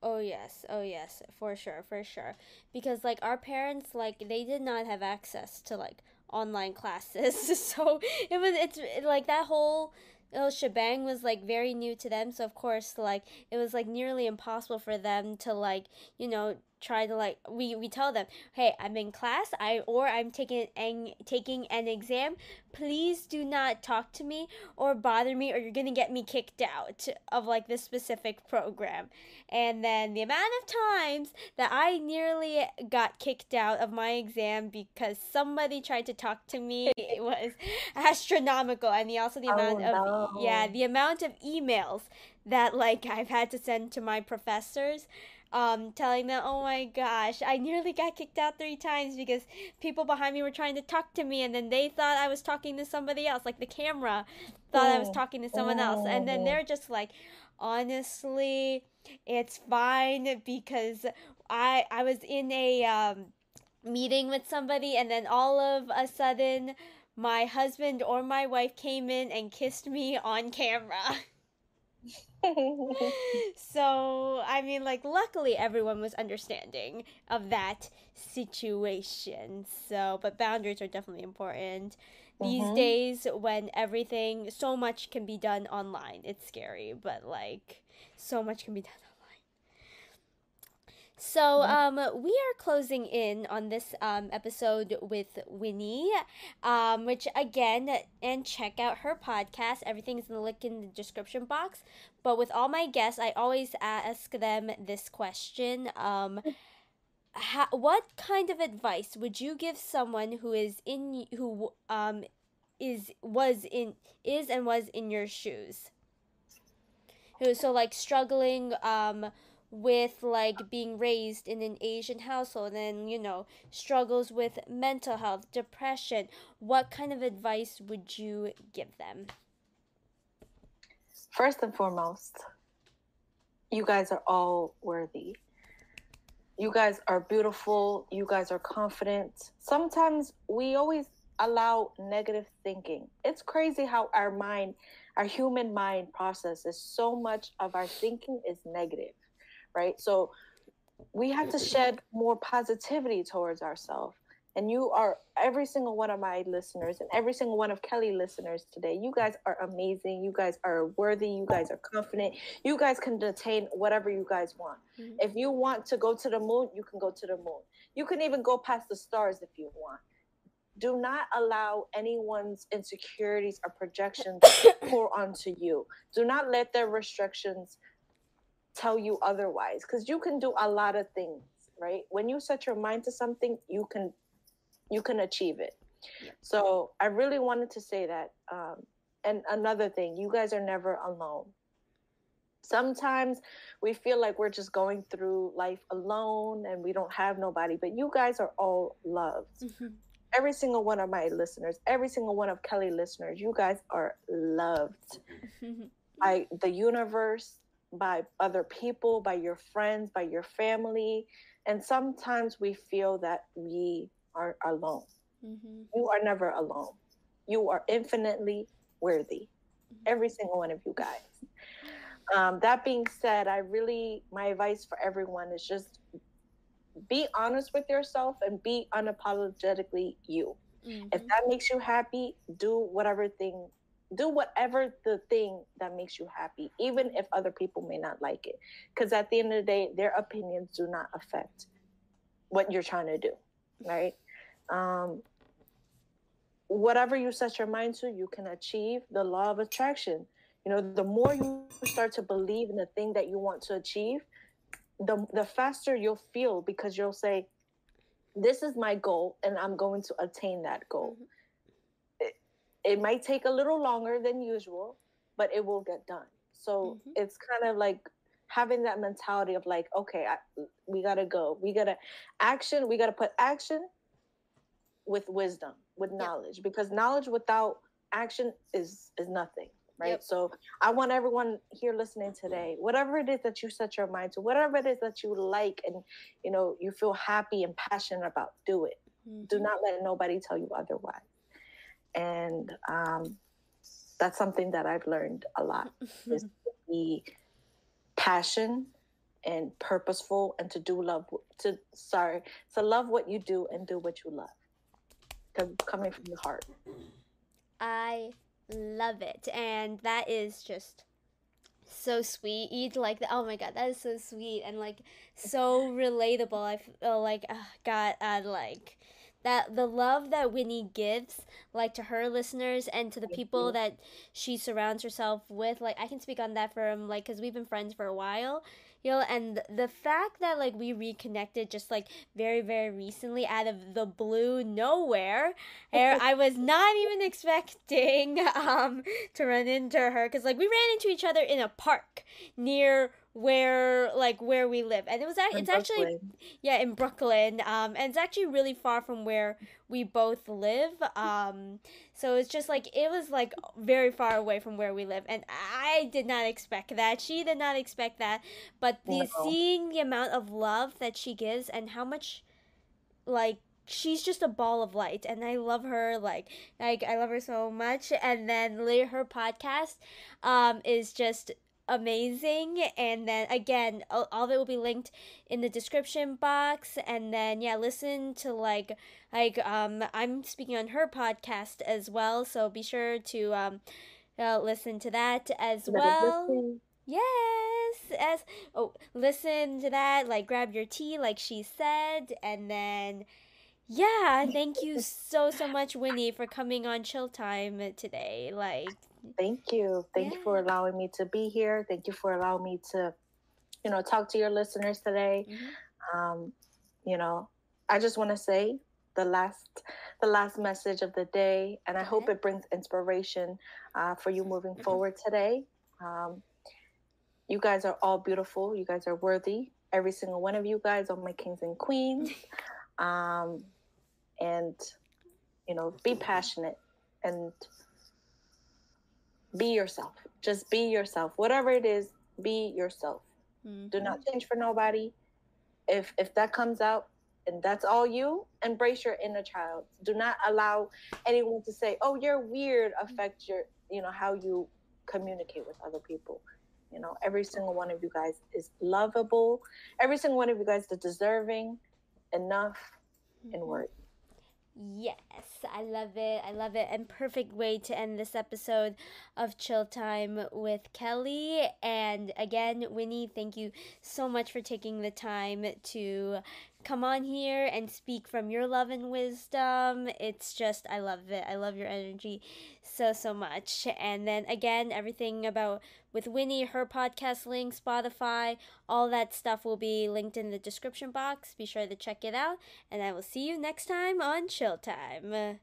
Oh yes, oh yes, for sure, for sure. Because like our parents, like they did not have access to like online classes, [laughs] so it was it's like that whole uh, shebang was like very new to them. So of course, like it was like nearly impossible for them to like you know try to like we we tell them hey i'm in class i or i'm taking an taking an exam. Please do not talk to me or bother me or you're gonna get me kicked out of like this specific program. And then the amount of times that i nearly got kicked out of my exam because somebody tried to talk to me it was [laughs] astronomical. And the also the oh, amount oh, of yeah the amount of emails that like i've had to send to my professors um, telling them, oh my gosh, I nearly got kicked out three times because people behind me were trying to talk to me and then they thought I was talking to somebody else. Like the camera thought I was talking to someone else. And then they're just like, honestly, it's fine because I, I was in a um, meeting with somebody and then all of a sudden my husband or my wife came in and kissed me on camera. [laughs] [laughs] so, I mean, like, luckily everyone was understanding of that situation. So, but boundaries are definitely important. These mm-hmm. days, when everything, so much can be done online, it's scary, but like, so much can be done so um, we are closing in on this um, episode with Winnie, um, which again, and check out her podcast. Everything's in the link in the description box. But with all my guests, I always ask them this question. Um, how, what kind of advice would you give someone who is in who um is was in is and was in your shoes? Who so like struggling um with like being raised in an Asian household and you know struggles with mental health, depression, what kind of advice would you give them? First and foremost, you guys are all worthy. You guys are beautiful. You guys are confident. Sometimes we always allow negative thinking. It's crazy how our mind, our human mind processes so much of our thinking is negative right? So we have to shed more positivity towards ourselves and you are every single one of my listeners and every single one of Kelly listeners today. You guys are amazing. You guys are worthy. You guys are confident. You guys can attain whatever you guys want. Mm-hmm. If you want to go to the moon, you can go to the moon. You can even go past the stars if you want. Do not allow anyone's insecurities or projections pour onto you. Do not let their restrictions tell you otherwise because you can do a lot of things right when you set your mind to something you can you can achieve it. Yeah. So I really wanted to say that. Um, and another thing, you guys are never alone. Sometimes we feel like we're just going through life alone and we don't have nobody, but you guys are all loved. Mm-hmm. Every single one of my listeners, every single one of Kelly listeners, you guys are loved mm-hmm. by the universe, by other people, by your friends, by your family. And sometimes we feel that we are alone. Mm-hmm. You are never alone. You are infinitely worthy. Mm-hmm. Every single one of you guys. Um, that being said, I really, my advice for everyone is just be honest with yourself and be unapologetically you. Mm-hmm. If that makes you happy, do whatever thing, do whatever the thing that makes you happy, even if other people may not like it. Because at the end of the day, their opinions do not affect what you're trying to do, right? um, whatever you set your mind to, you can achieve the law of attraction. You know, the more you start to believe in the thing that you want to achieve, the the faster you'll feel because you'll say, "This is my goal, and I'm going to attain that goal." Mm-hmm. It, might take a little longer than usual, but it will get done. So mm-hmm. it's kind of like having that mentality of like, okay, I, we gotta go, we gotta action, we gotta put action with wisdom, with knowledge, yep. because knowledge without action is is nothing right yep. so i want everyone here listening today whatever it is that you set your mind to whatever it is that you like and you know you feel happy and passionate about do it mm-hmm. do not let nobody tell you otherwise and um, that's something that i've learned a lot [laughs] is to be passion and purposeful and to do love to sorry to love what you do and do what you love coming from the heart. I love it, and that is just so sweet. Eat like, oh my god, that is so sweet and like so relatable. I feel like, oh God, I like that the love that Winnie gives, like to her listeners and to the people that she surrounds herself with. Like, I can speak on that from like because we've been friends for a while you know and the fact that like we reconnected just like very very recently out of the blue nowhere [laughs] i was not even expecting [laughs] um to run into her because like we ran into each other in a park near where like where we live. And it was it's actually yeah in brooklyn. Um and it's actually really far from where we both live. Um so it's just like it was like very far away from where we live. And i did not expect that. She did not expect that. But the wow. seeing the amount of love that she gives and how much like she's just a ball of light. And i love her like like i love her so much. And then her podcast um is just amazing and then again all, all of it will be linked in the description box and then yeah listen to like like um i'm speaking on her podcast as well so be sure to um uh, listen to that as well. yes as oh listen to that like grab your tea like she said and then yeah thank you so so much winnie for coming on chill time today like Thank you. Thank yeah. you for allowing me to be here. Thank you for allowing me to, you know, talk to your listeners today. Mm-hmm. Um, you know, I just want to say the last the last message of the day, and I okay. hope it brings inspiration uh, for you moving mm-hmm. forward today. Um, you guys are all beautiful. You guys are worthy. Every single one of you guys are my kings and queens. [laughs] Um, and you know, be passionate and be yourself. Just be yourself. Whatever it is, be yourself. Mm-hmm. Do not change for nobody. If if that comes out and that's all you, embrace your inner child. Do not allow anyone to say, "Oh, you're weird," affect your, you know, how you communicate with other people. You know, every single one of you guys is lovable. Every single one of you guys is deserving, enough, and mm-hmm. worthy. Yes, I love it. I love it. And perfect way to end this episode of Chill Time with Kelly. And again, Winnie, thank you so much for taking the time to come on here and speak from your love and wisdom. It's just, I love it. I love your energy so, so much. And then again, everything about with Winnie, her podcast link, Spotify, all that stuff will be linked in the description box. Be sure to check it out. And I will see you next time on Chill Time.